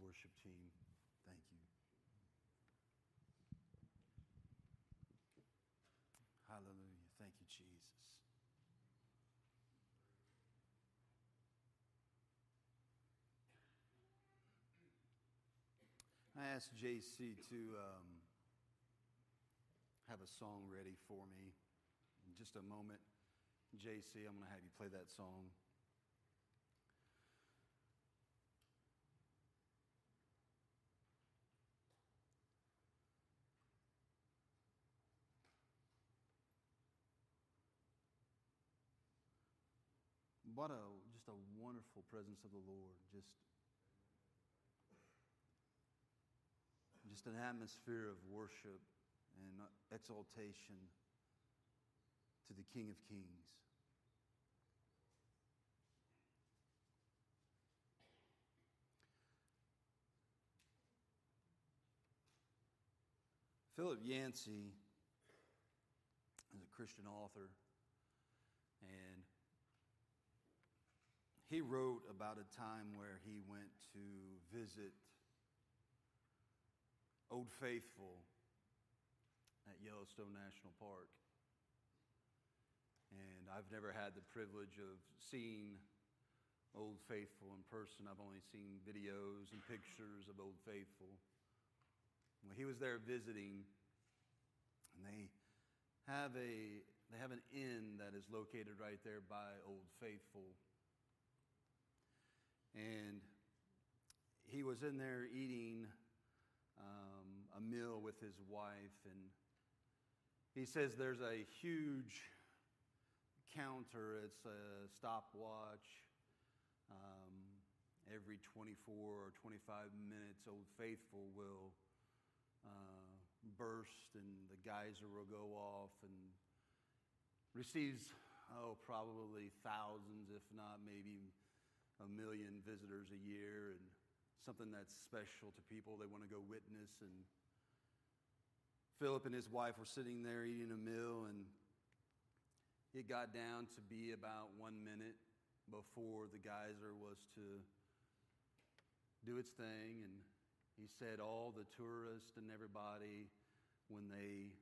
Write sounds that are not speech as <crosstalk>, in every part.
worship team. Thank you. Hallelujah. Thank you, Jesus. I asked JC to um, have a song ready for me. In just a moment, JC, I'm going to have you play that song. What a just a wonderful presence of the Lord. Just just an atmosphere of worship and exaltation to the King of Kings. Philip Yancey is a Christian author, and he wrote about a time where he went to visit Old Faithful at Yellowstone National Park. And I've never had the privilege of seeing Old Faithful in person. I've only seen videos and pictures of Old Faithful. When he was there visiting, and they have a they have an inn that is located right there by Old Faithful. And he was in there eating um, a meal with his wife, and he says there's a huge counter, it's a stopwatch. Um, every 24 or 25 minutes, Old Faithful will uh, burst and the geyser will go off and receives, oh, probably thousands, if not maybe a million visitors a year. And something that's special to people they want to go witness. And Philip and his wife were sitting there eating a meal, and it got down to be about one minute before the geyser was to do its thing. And he said all the tourists and everybody, when they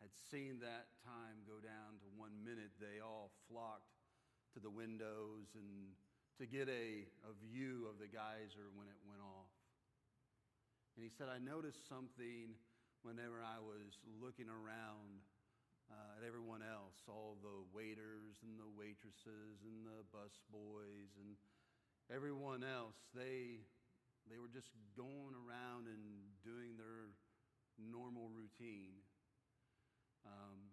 had seen that time go down to one minute, they all flocked to the windows and to get a, a view of the geyser when it went off. And he said, I noticed something whenever I was looking around uh, at everyone else, all the waiters and the waitresses and the bus boys and everyone else, they, they were just going around and doing their normal routine. Um,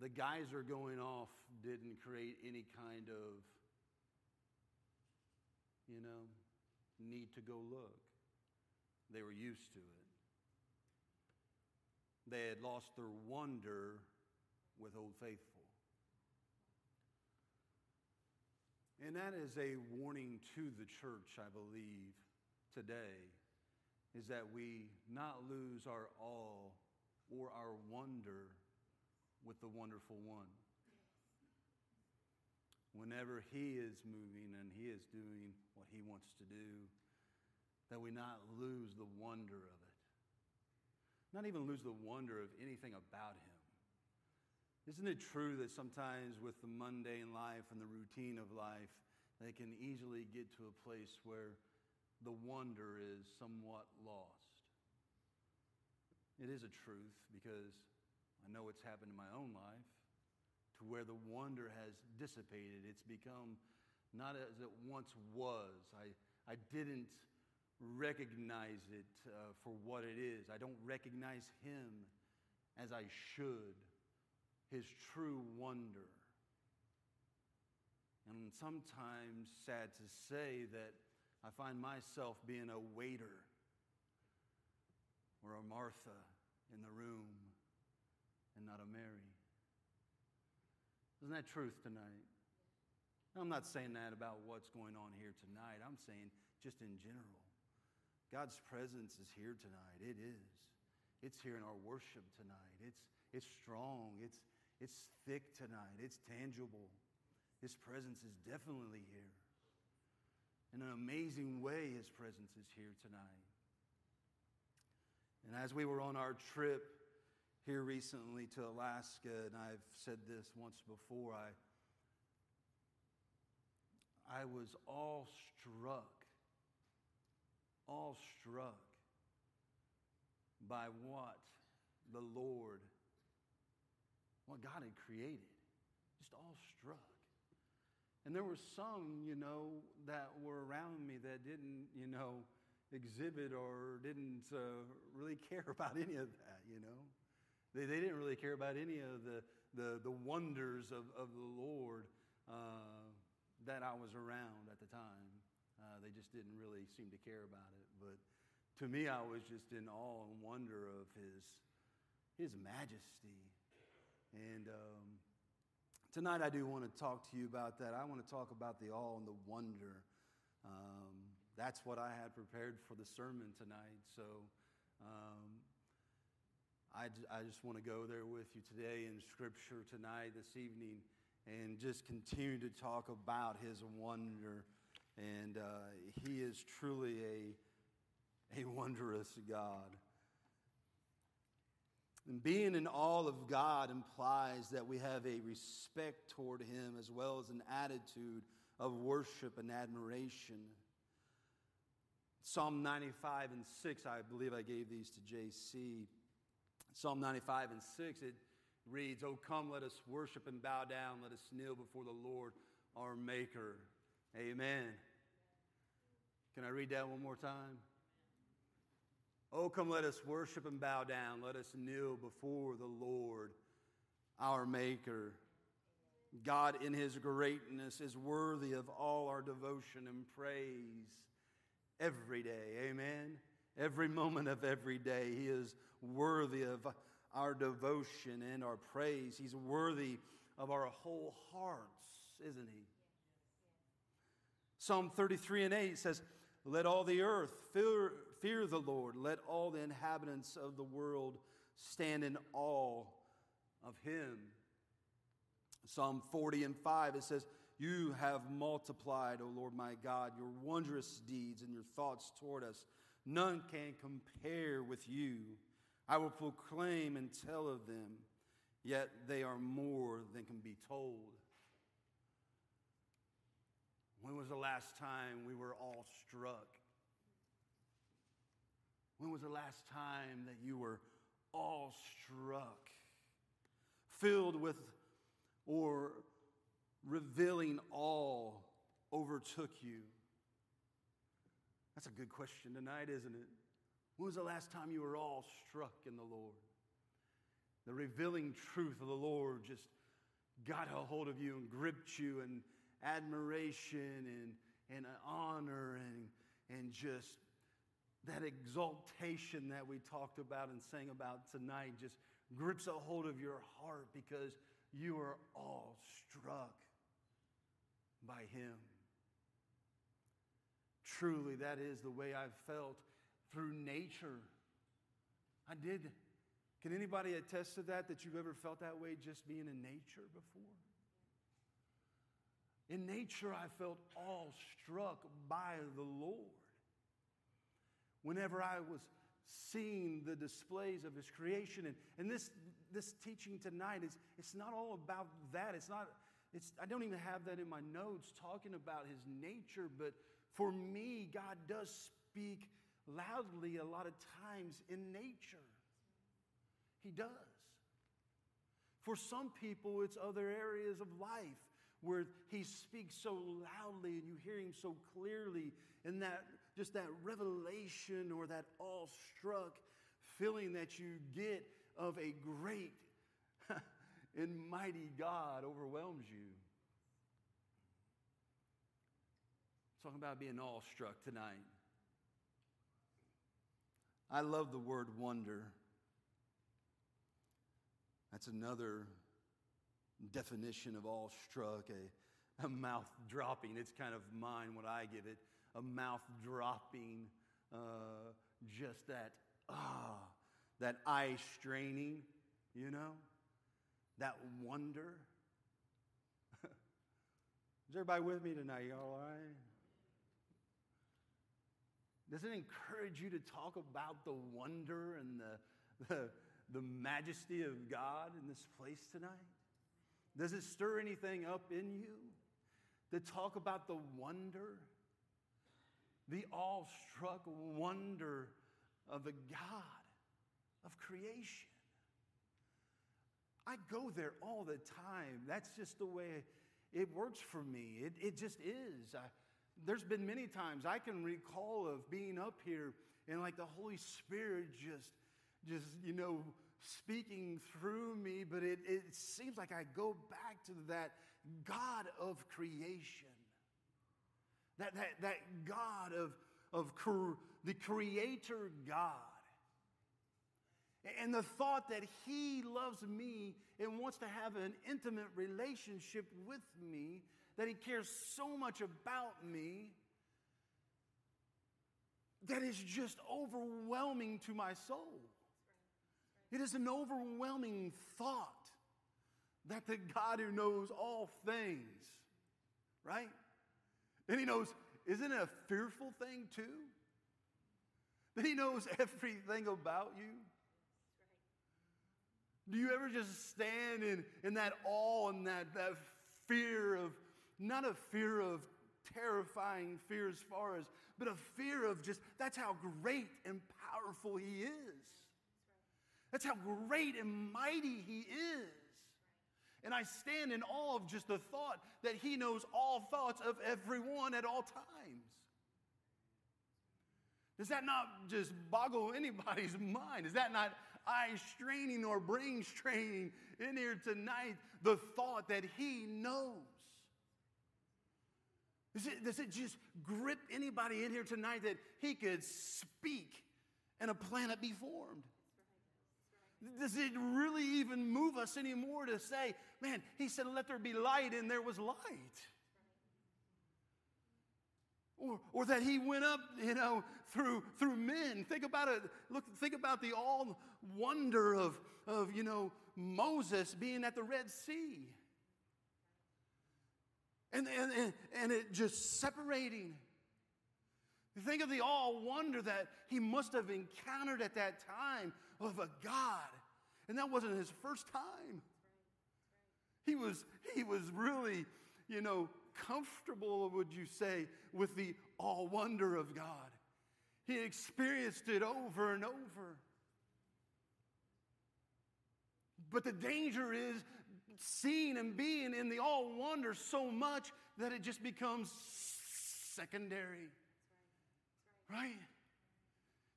the geyser going off didn't create any kind of you know, need to go look. They were used to it. They had lost their wonder with Old Faithful. And that is a warning to the church, I believe, today, is that we not lose our awe or our wonder with the wonderful one whenever He is moving and He is doing what He wants to do, that we not lose the wonder of it. Not even lose the wonder of anything about Him. Isn't it true that sometimes with the mundane life and the routine of life, they can easily get to a place where the wonder is somewhat lost? It is a truth because I know it's happened in my own life to where the wonder has dissipated. It's become not as it once was. I, I didn't recognize it uh, for what it is. I don't recognize Him as I should, His true wonder. And sometimes, sad to say, that I find myself being a waiter or a Martha in the room and not a Mary. Isn't that truth tonight? I'm not saying that about what's going on here tonight. I'm saying just in general. God's presence is here tonight. It is. It's here in our worship tonight. It's, it's strong. It's, it's thick tonight. It's tangible. His presence is definitely here. In an amazing way, His presence is here tonight. And as we were on our trip here recently to Alaska, and I've said this once before, I, I was all struck, all struck by what the Lord, what God had created. Just all struck. And there were some, you know, that were around me that didn't, you know, exhibit or didn't uh, really <laughs> care about any of that, you know. They, they didn't really care about any of the, the, the wonders of, of the Lord uh, that I was around at the time. Uh, they just didn't really seem to care about it. But to me, I was just in awe and wonder of His, his majesty. And um, Tonight, I do want to talk to you about that. I want to talk about the awe and the wonder. Um, that's what I had prepared for the sermon tonight. So um, I, just want to go there with you today in Scripture tonight, this evening, and just continue to talk about His wonder. And uh, He is truly a, a wondrous God. And being in all of God implies that we have a respect toward Him as well as an attitude of worship and admiration. Psalm 95 and 6, I believe I gave these to JC. Psalm 95 and 6, it reads, Oh, come, let us worship and bow down. Let us kneel before the Lord, our Maker. Amen. Can I read that one more time? Oh, come, let us worship and bow down. Let us kneel before the Lord, our Maker. God, in His greatness, is worthy of all our devotion and praise every day. Amen. Every moment of every day, He is worthy of our devotion and our praise. He's worthy of our whole hearts, isn't He? Psalm 33 and 8 says, Let all the earth fear, Fear the Lord. Let all the inhabitants of the world stand in awe of him. Psalm 40 and 5, it says, You have multiplied, O Lord my God, your wondrous deeds and your thoughts toward us. None can compare with you. I will proclaim and tell of them, yet they are more than can be told. When was the last time we were all struck when was the last time that you were all struck, filled with or revealing awe overtook you? That's a good question tonight, isn't it? When was the last time you were all struck in the Lord? The revealing truth of the Lord just got a hold of you and gripped you, and admiration and, and honor and, and just that exaltation that we talked about and sang about tonight just grips a hold of your heart because you are all struck by Him. Truly, that is the way I've felt through nature. I did. Can anybody attest to that, that you've ever felt that way just being in nature before? In nature, I felt all struck by the Lord whenever I was seeing the displays of his creation. And, and this, this teaching tonight is it's not all about that. It's not, it's, I don't even have that in my notes talking about his nature, but for me, God does speak loudly a lot of times in nature. He does. For some people, it's other areas of life where he speaks so loudly and you hear him so clearly in that just that revelation or that awestruck feeling that you get of a great <laughs> and mighty God overwhelms you. Talking about being awestruck tonight. I love the word wonder. That's another definition of awestruck, a, a mouth dropping. It's kind of mine, what I give it a mouth dropping, uh, just that, ah, that eye straining, you know, that wonder. <laughs> Is everybody with me tonight? You all right? Does it encourage you to talk about the wonder and the, <laughs> the, the majesty of God in this place tonight? Does it stir anything up in you to talk about the wonder, the awestruck wonder of the God of creation? I go there all the time. That's just the way it works for me. It, it just is. I, there's been many times I can recall of being up here and like the Holy Spirit just, just you know, speaking through me, but it, it seems like I go back to that God of creation. That, that, that God of, of the creator God. And the thought that He loves me and wants to have an intimate relationship with me, that He cares so much about me, that is just overwhelming to my soul. It is an overwhelming thought that the God who knows all things, right? And He knows, isn't it a fearful thing too? That He knows <laughs> everything about you. Do you ever just stand in, in that awe and that, that fear of, not a fear of terrifying fear as far as, but a fear of just, that's how great and powerful He is. That's how great and mighty He is. And I stand in awe of just the thought that He knows all thoughts of everyone at all times. Does that not just boggle <laughs> anybody's mind? Is that not eye straining or brain <laughs> straining in here tonight the thought that He knows? Does it, does it just grip anybody in here tonight that He could speak and a planet be formed? Does it really even move us anymore to say, man, he said, let there be light, and there was light? Or, or that he went up, you know, through, through men. Think about it. Look, think about the all wonder of, of, you know, Moses being at the Red Sea. And, and, and, and it just separating. Think of the all wonder that he must have encountered at that time of a God. And that wasn't his first time. He was, he was really, you know, comfortable, would you say, with the all wonder of God. He experienced it over and over. But the danger is seeing and being in the all wonder so much that it just becomes secondary. Right?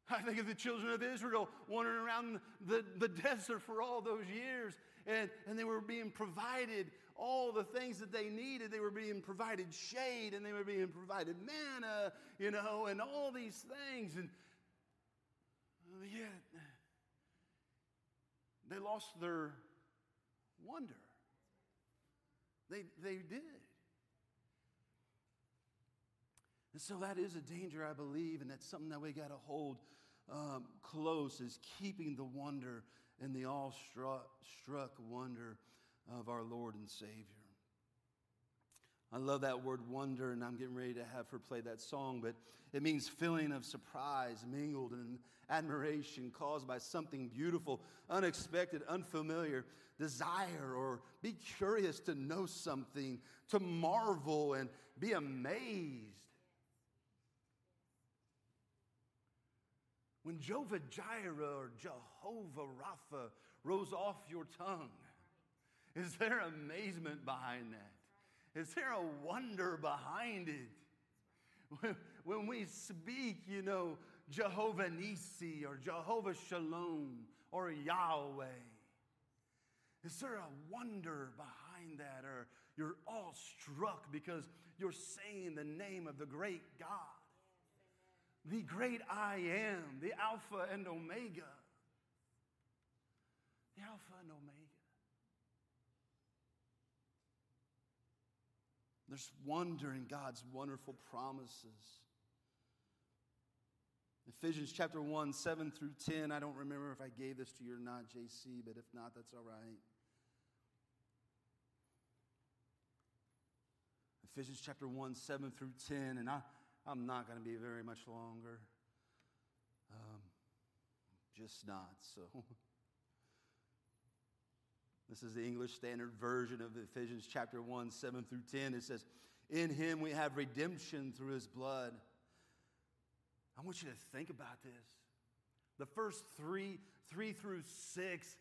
I think of the children of Israel wandering around the, the desert for all those years, and, and they were being provided all the things that they needed. They were being provided shade, and they were being provided manna, you know, and all these things. And yet, they lost their wonder. They, they did. And so that is a danger, I believe, and that's something that we got to hold um, close is keeping the wonder and the awe-struck wonder of our Lord and Savior. I love that word wonder, and I'm getting ready to have her play that song, but it means feeling of surprise mingled and admiration caused by something beautiful, unexpected, unfamiliar, desire, or be curious to know something, to marvel and be amazed. When Jehovah Jireh or Jehovah Rapha rose off your tongue, is there amazement behind that? Is there a wonder behind it? When, we speak, you know, Jehovah Nisi or Jehovah Shalom or Yahweh, is there a wonder behind that? Or you're all struck because you're saying the name of the great God? the great I am, the Alpha and Omega. The Alpha and Omega. There's wonder in God's wonderful promises. Ephesians chapter 1, 7 through 10. I don't remember if I gave this to you or not, JC, but if not, that's all right. Ephesians chapter 1, 7 through 10. And I, I'm not going to be very much longer. Um, just not. So, <laughs> this is the English Standard Version of Ephesians chapter 1, 7 through 10. It says, In him we have redemption through his blood. I want you to think about this. The first three, three through six,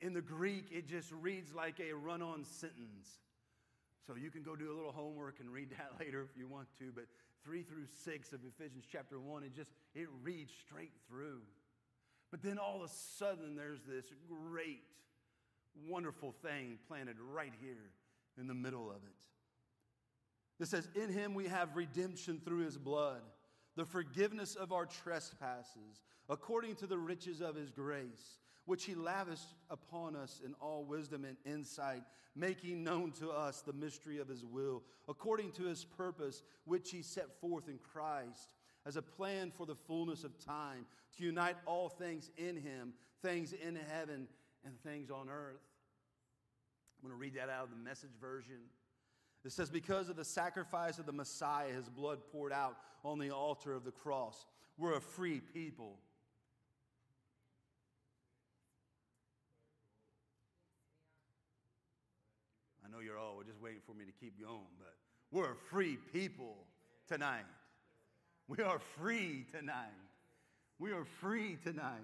in the Greek, it just reads like a run on sentence. So you can go do a little homework and read <laughs> that later if you want to, but 3 through 6 of Ephesians chapter 1, it just it reads straight through. But then all of a sudden there's this great wonderful thing planted right here in the middle of it. It says, "In him we have redemption through his blood, the forgiveness of our trespasses, according to the riches of his grace." which he lavished upon us in all wisdom and insight, making known to us the mystery of his will, according to his purpose, which he set forth in Christ as a plan for the fullness of time, to unite all things in him, things in heaven and things on earth. I'm going to read that out of the message version. It says, Because of the sacrifice of the Messiah, his blood poured out on the altar of the cross, we're a free people. I know you're all just waiting for me to keep going, but we're a free people tonight. We are free tonight. We are free tonight.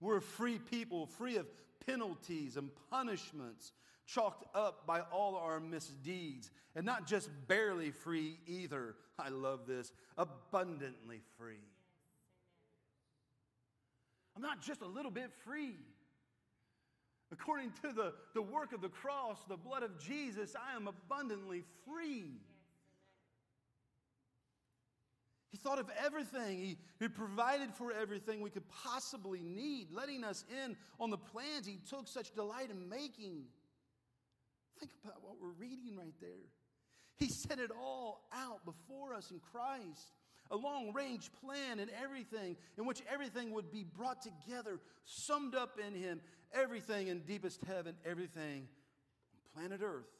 We're free people, free of penalties and punishments chalked up by all our misdeeds. And not just barely free either. I love this. Abundantly free. I'm not just a little bit free. According to the, the work of the cross, the blood of Jesus, I am abundantly free. He thought of everything. He, he provided for everything we could possibly need, letting us in on the plans he took such delight in making. Think about what we're reading right there. He set it all out before us in Christ a long range plan and everything, in which everything would be brought together, summed up in Him, everything in deepest heaven, everything on planet Earth.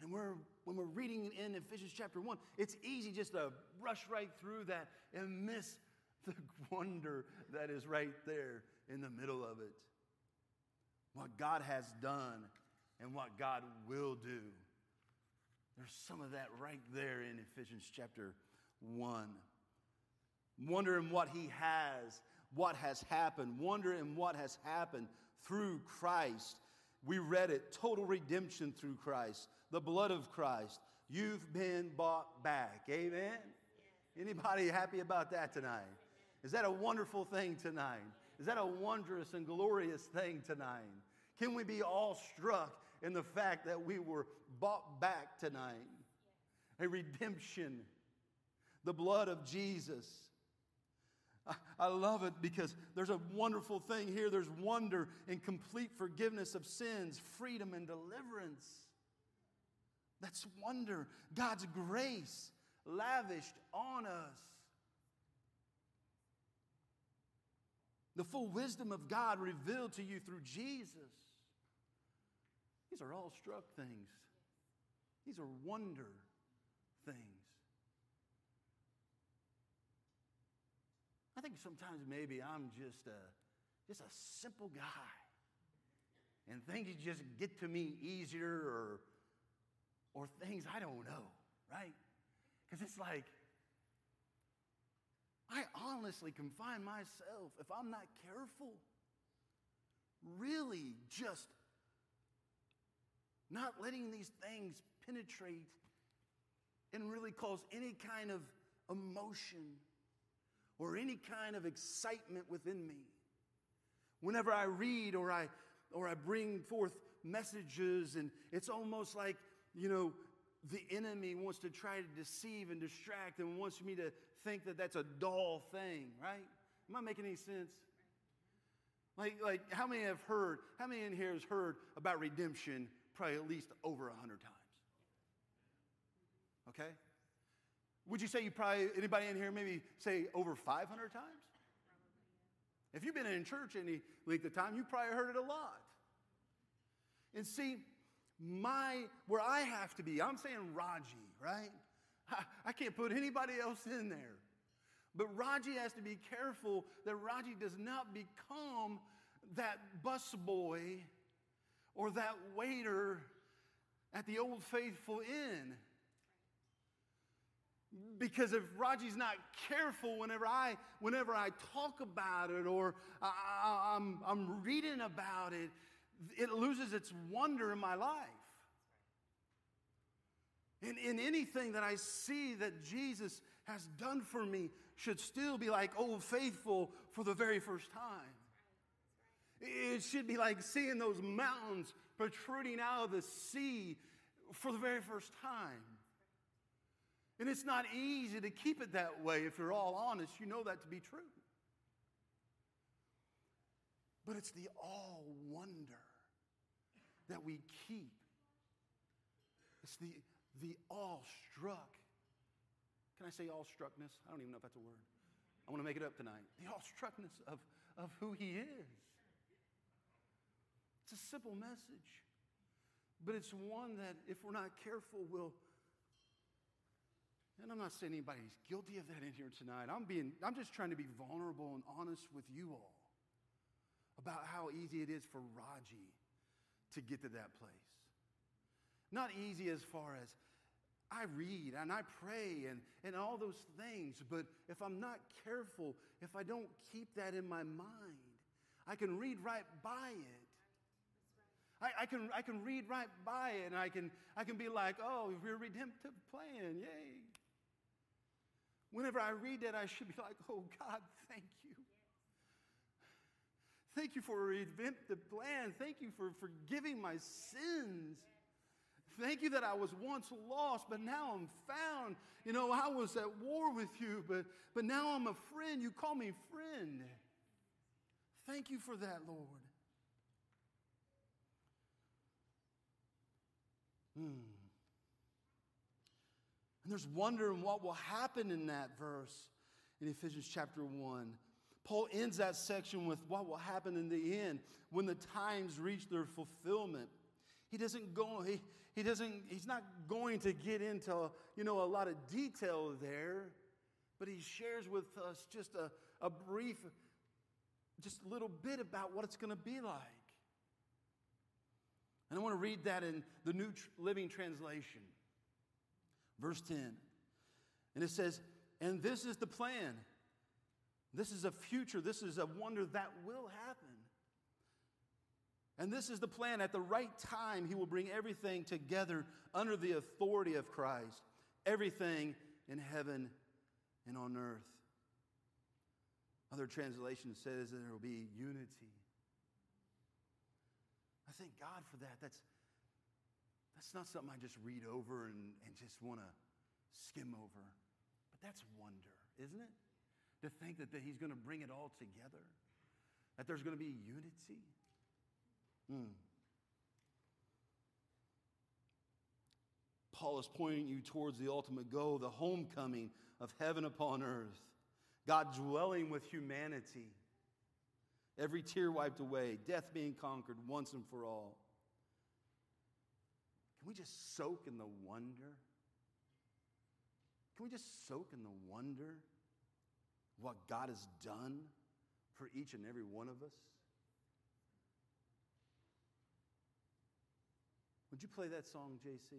And we're, when we're reading in Ephesians chapter 1, it's easy just to rush right through that and miss the <laughs> wonder that is right there in the middle of it. What God has done and what God will do. There's some of that right there in Ephesians chapter 1. Wondering what he has, what has happened, wondering what has happened through Christ. We read it total redemption through Christ, the blood of Christ. You've been bought back. Amen? Anybody happy about that tonight? Is that a wonderful thing tonight? Is that a wondrous and glorious thing tonight? Can we be all struck in the fact that we were bought back tonight. A redemption, the blood of Jesus. I, love it because there's a wonderful thing here. There's wonder in complete forgiveness of sins, freedom, and deliverance. That's wonder. God's grace lavished on us. The full wisdom of God revealed to you through Jesus. These are all struck things. These are wonder things. I think sometimes maybe I'm just a, just a simple guy. And things just get to me easier or, or things I don't know, right? Because it's like, I honestly can find myself, if I'm not careful, really just not letting these things penetrate and really cause any kind of emotion or any kind of excitement within me. Whenever I read or I or I bring forth messages and it's almost like, you know, the enemy wants to try to deceive and distract and wants me to think that that's a dull thing, right? Am I making any sense? Like, like how many have heard, how many in here has heard about redemption probably at least over a hundred times. Okay? Would you say you probably, anybody in here maybe say over 500 times? If you've been in church any length of time, you probably heard it a lot. And see, my, where I have to be, I'm saying Raji, right? <laughs> I, can't put anybody else in there. But Raji has to be careful that Raji does not become that busboy or that waiter at the Old Faithful Inn. Because if Raji's not careful whenever I, whenever I talk about it or I, I'm, I'm reading about it, it loses its wonder in my life. In, in anything that I see that Jesus has done for me should still be like Old Faithful for the very first time. It should be like seeing those mountains protruding out of the sea for the very first time. And it's not easy to keep it that way if you're all honest. You know that to be true. But it's the all wonder that we keep. It's the, the awe struck. Can I say all struckness? I don't even know if that's a word. I want to make it up tonight. The all struckness of, of who He is. It's a simple message, but it's one that, if we're not careful, will and I'm not saying anybody's guilty of that in here tonight. I'm being I'm just trying to be vulnerable and honest with you all about how easy it is for Raji to get to that place. Not easy as far as I read and I pray and, and all those things, but if I'm not careful, if I don't keep that in my mind, I can read right by it. I, I, can, I can read right by it and I can, I can be like, oh, we're redemptive plan, yay. Whenever I read that, I should be like, oh God, thank. Thank you for redemptive plan. Thank you for forgiving my sins. Thank you that I was once lost, but now I'm found. You know, I was at war with you, but, but now I'm a friend. You call me friend. Thank you for that, Lord. Hmm. And there's wonder in what will happen in that verse in Ephesians chapter 1. Paul ends that section with what will happen in the end when the times reach their fulfillment. He doesn't go, he, he doesn't, he's not going to get into, you know, a lot of detail there, but he shares with us just a, a brief, just a little bit about what it's going to be like. And I want to read that in the New Living Translation. Verse 10. And it says, And this is the plan. This is a future. This is a wonder that will happen. And this is the plan. At the right time, He will bring everything together under the authority of Christ. Everything in heaven and on earth. Other translation says that there will be unity. I thank God for that. That's, that's not something I just read over and, and just want to skim over. But that's wonder, isn't it? To think that, that He's going to bring it all together, that there's going to be unity. Hmm. Paul is pointing you towards the ultimate goal, the homecoming of heaven upon earth, God dwelling with humanity, every tear wiped away, death being conquered once and for all. Can we just soak in the wonder? Can we just soak in the wonder what God has done for each and every one of us? Would you play that song, JC?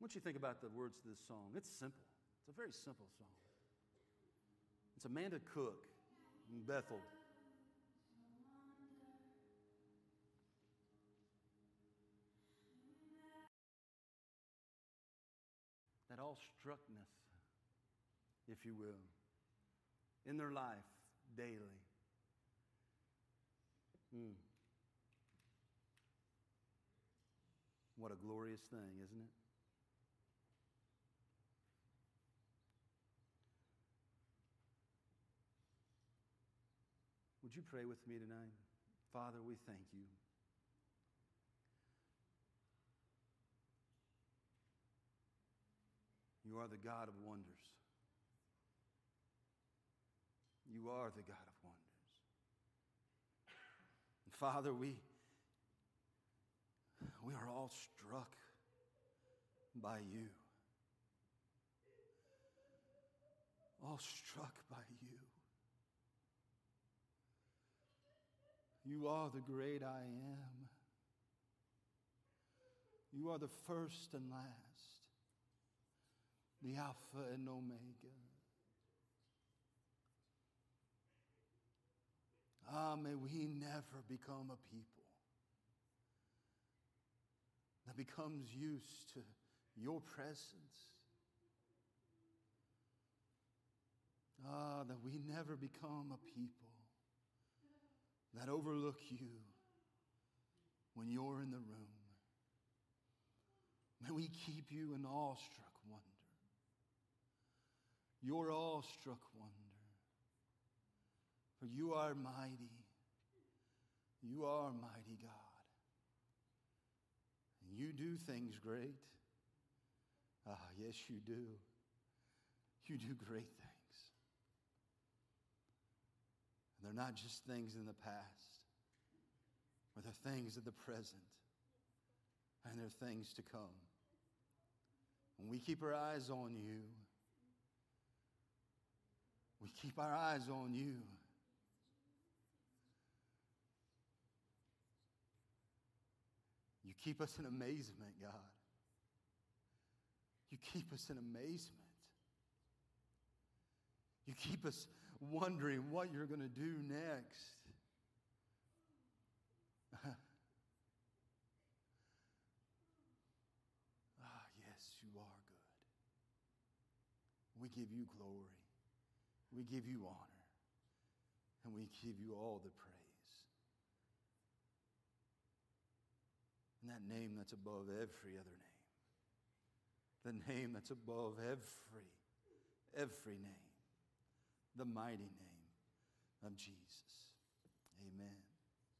What you think about the words of this song? It's simple. It's a very simple song. It's Amanda Cook in Bethel. All struckness, if you will, in their life daily. Hmm. What a glorious thing, isn't it? Would you pray with me tonight? Father, we thank you. You are the God of wonders. You are the God of wonders. And Father, we, we are all struck by you. All struck by you. You are the great I am. You are the first and last, the Alpha and Omega. Ah, may we never become a people that becomes used to your presence. Ah, that we never become a people that overlook you when you're in the room. May we keep you in awestruck. Your awestruck wonder. For you are mighty. You are mighty God. And you do things great. Ah, yes, you do. You do great things. And they're not just things in the past, but they're things of the present, and they're things to come. When we keep our eyes on you, keep our eyes on you. You keep us in amazement, God. You keep us in amazement. You keep us wondering what you're going to do next. <laughs> ah, yes, you are good. We give you glory. We give you honor. And we give you all the praise. And that name that's above every other name the name that's above every, every name, the mighty name of Jesus. Amen.